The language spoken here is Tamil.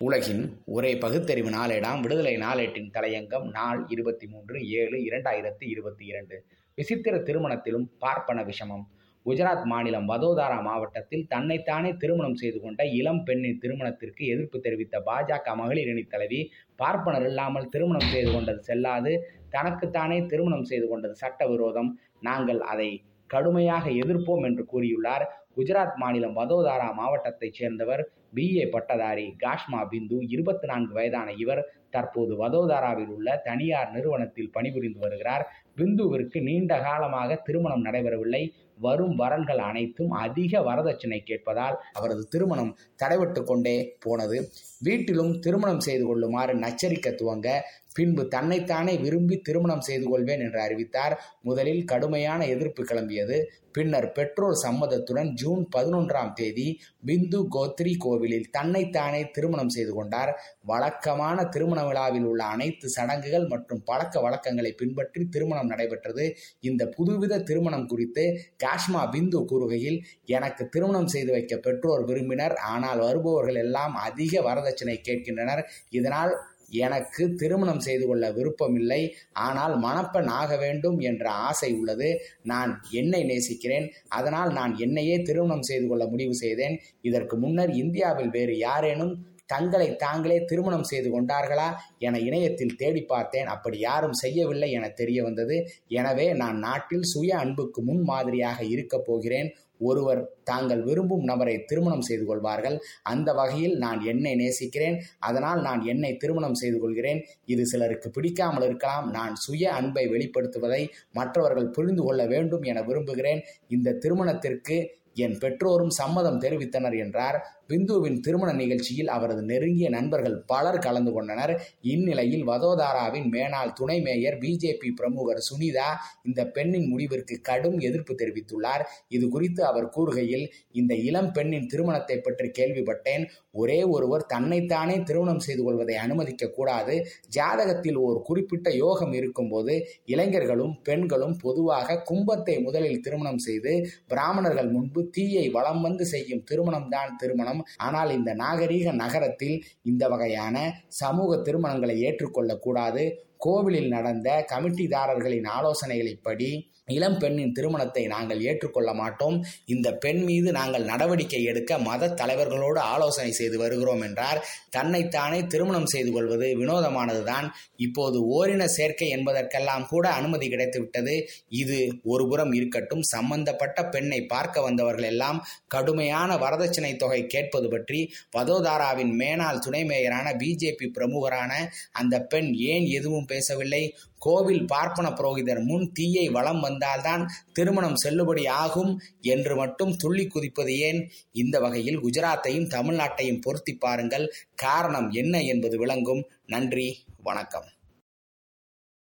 உலகின் ஒரே பகுத்தறிவு நாளேடாம் விடுதலை நாளேட்டின் தலையங்கம் நாள் இருபத்தி மூன்று ஏழு இரண்டாயிரத்தி இருபத்தி இரண்டு. விசித்திர திருமணத்திலும் பார்ப்பன விஷமம். குஜராத் மாநிலம் வதோதாரா மாவட்டத்தில் தன்னைத்தானே திருமணம் செய்து கொண்ட இளம் பெண்ணின் திருமணத்திற்கு எதிர்ப்பு தெரிவித்த பாஜக மகளிர் அணி தலைவி பார்ப்பனர் இல்லாமல் திருமணம் செய்து கொண்டது செல்லாது தனக்குத்தானே திருமணம் செய்து கொண்டது சட்டவிரோதம். நாங்கள் அதை கடுமையாக எதிர்ப்போம் என்று கூறியுள்ளார் குஜராத் மாநிலம் வதோதாரா மாவட்டத்தைச் சேர்ந்தவர் பிஏ பட்டதாரி காஷ்மா பிந்து இருபத்தி நான்கு வயதான இவர் தற்போது வதோதராவில் உள்ள தனியார் நிறுவனத்தில் பணிபுரிந்து வருகிறார். பிந்துவிற்கு நீண்ட காலமாக திருமணம் நடைபெறவில்லை. வரும் வரன்கள் அனைத்தும் அதிக வரதட்சணை கேட்பதால் அவரது திருமணம் தடைபட்டு கொண்டே போனது. வீட்டிலும் திருமணம் செய்து கொள்ளுமாறு நச்சரிக்க துவங்க பின்பு தன்னைத்தானே விரும்பி திருமணம் செய்து கொள்வேன் என்று அறிவித்தார். முதலில் கடுமையான எதிர்ப்பு கிளம்பியது. பின்னர் பெற்றோர் சம்மதத்துடன் ஜூன் பதினொன்றாம் தேதி பிந்து கோத்ரி கோவிலில் தன்னைத்தானே திருமணம் செய்து கொண்டார். வழக்கமான திருமண விழாவில் உள்ள அனைத்து சடங்குகள் மற்றும் பழக்க வழக்கங்களை பின்பற்றி திருமணம் நடைபெற்றது. இந்த புதுவித திருமணம் குறித்து காஷ்மா பிந்து கூறுகையில் எனக்கு திருமணம் செய்து வைக்க பெற்றோர் விரும்பினர். ஆனால் வருபவர்கள் எல்லாம் அதிக வரதட்சணை கேட்கின்றனர். இதனால் எனக்கு திருமணம் செய்து கொள்ள விருப்பமில்லை. ஆனால் மணப்பெண் ஆக வேண்டும் என்ற ஆசை உள்ளது. நான் என்னை நேசிக்கிறேன். அதனால் நான் என்னையே திருமணம் செய்து கொள்ள முடிவு செய்தேன். இதற்கு முன்னர் இந்தியாவில் வேறு யாரேனும் தங்களை தாங்களே திருமணம் செய்து கொண்டார்களா என இணையத்தில் தேடி பார்த்தேன். அப்படி யாரும் செய்யவில்லை என தெரிய வந்தது. எனவே நான் நாட்டில் சுய அன்புக்கு முன் மாதிரியாக இருக்கப் போகிறேன். ஒருவர் தாங்கள் விரும்பும் நபரை திருமணம் செய்து கொள்வார்கள். அந்த வகையில் நான் என்னை நேசிக்கிறேன். அதனால் நான் என்னை திருமணம் செய்து கொள்கிறேன். இது சிலருக்கு பிடிக்காமல் இருக்கலாம். நான் சுய அன்பை வெளிப்படுத்துவதை மற்றவர்கள் புரிந்து கொள்ள வேண்டும் என விரும்புகிறேன். இந்த திருமணத்திற்கு என் பெற்றோரும் சம்மதம் தெரிவித்தனர் என்றார். பிந்துவின் திருமண நிகழ்ச்சியில் அவரது நெருங்கிய நண்பர்கள் பலர் கலந்து கொண்டனர். இந்நிலையில் வதோதாராவின் மேனாள் துணை மேயர் பிஜேபி பிரமுகர் சுனிதா இந்த பெண்ணின் முடிவிற்கு கடும் எதிர்ப்பு தெரிவித்துள்ளார். இது குறித்து அவர் கூறுகையில் இந்த இளம் பெண்ணின் திருமணத்தை பற்றி கேள்விப்பட்டேன். ஒரே ஒருவர் தன்னைத்தானே திருமணம் செய்து கொள்வதை அனுமதிக்க கூடாது. ஜாதகத்தில் ஒரு குறிப்பிட்ட யோகம் இருக்கும்போது இளைஞர்களும் பெண்களும் பொதுவாக கும்பத்தை முதலில் திருமணம் செய்து பிராமணர்கள் முன்பு தீயை வளம் வந்து செய்யும் திருமணம்தான் திருமணம். ஆனால் இந்த நாகரீக நகரத்தில் இந்த வகையான சமூக திருமணங்களை ஏற்றுக்கொள்ளக்கூடாது கோவிலில் நடந்த கமிட்டிதாரர்களின் ஆலோசனைகளின்படி இளம் பெண்ணின் திருமணத்தை நாங்கள் ஏற்றுக்கொள்ள மாட்டோம். இந்த பெண் மீது நாங்கள் நடவடிக்கை எடுக்க மத தலைவர்களோடு ஆலோசனை செய்து வருகிறோம் என்றார். தன்னைத்தானே திருமணம் செய்து கொள்வது வினோதமானதுதான். இப்போது ஓரின சேர்க்கை என்பதற்கெல்லாம் கூட அனுமதி கிடைத்துவிட்டது. இது ஒருபுறம் இருக்கட்டும். சம்பந்தப்பட்ட பெண்ணை பார்க்க வந்தவர்கள் எல்லாம் கடுமையான வரதட்சணை தொகை கேட்பது பற்றி வதோதாராவின் மேனாள் துணை மேயரான பிஜேபி பிரமுகரான அந்த பெண் ஏன் எதுவும் பேசவில்லை. கோவில் பார்ப்பன புரோகிதர் முன் தீயை வளம் வந்தால்தான் திருமணம் செல்லுபடி ஆகும் என்று மட்டும் துள்ளி குதிப்பது ஏன்? இந்த வகையில் குஜராத்தையும் தமிழ்நாட்டையும் பொருத்தி பாருங்கள். காரணம் என்ன என்பது விளங்கும். நன்றி வணக்கம்.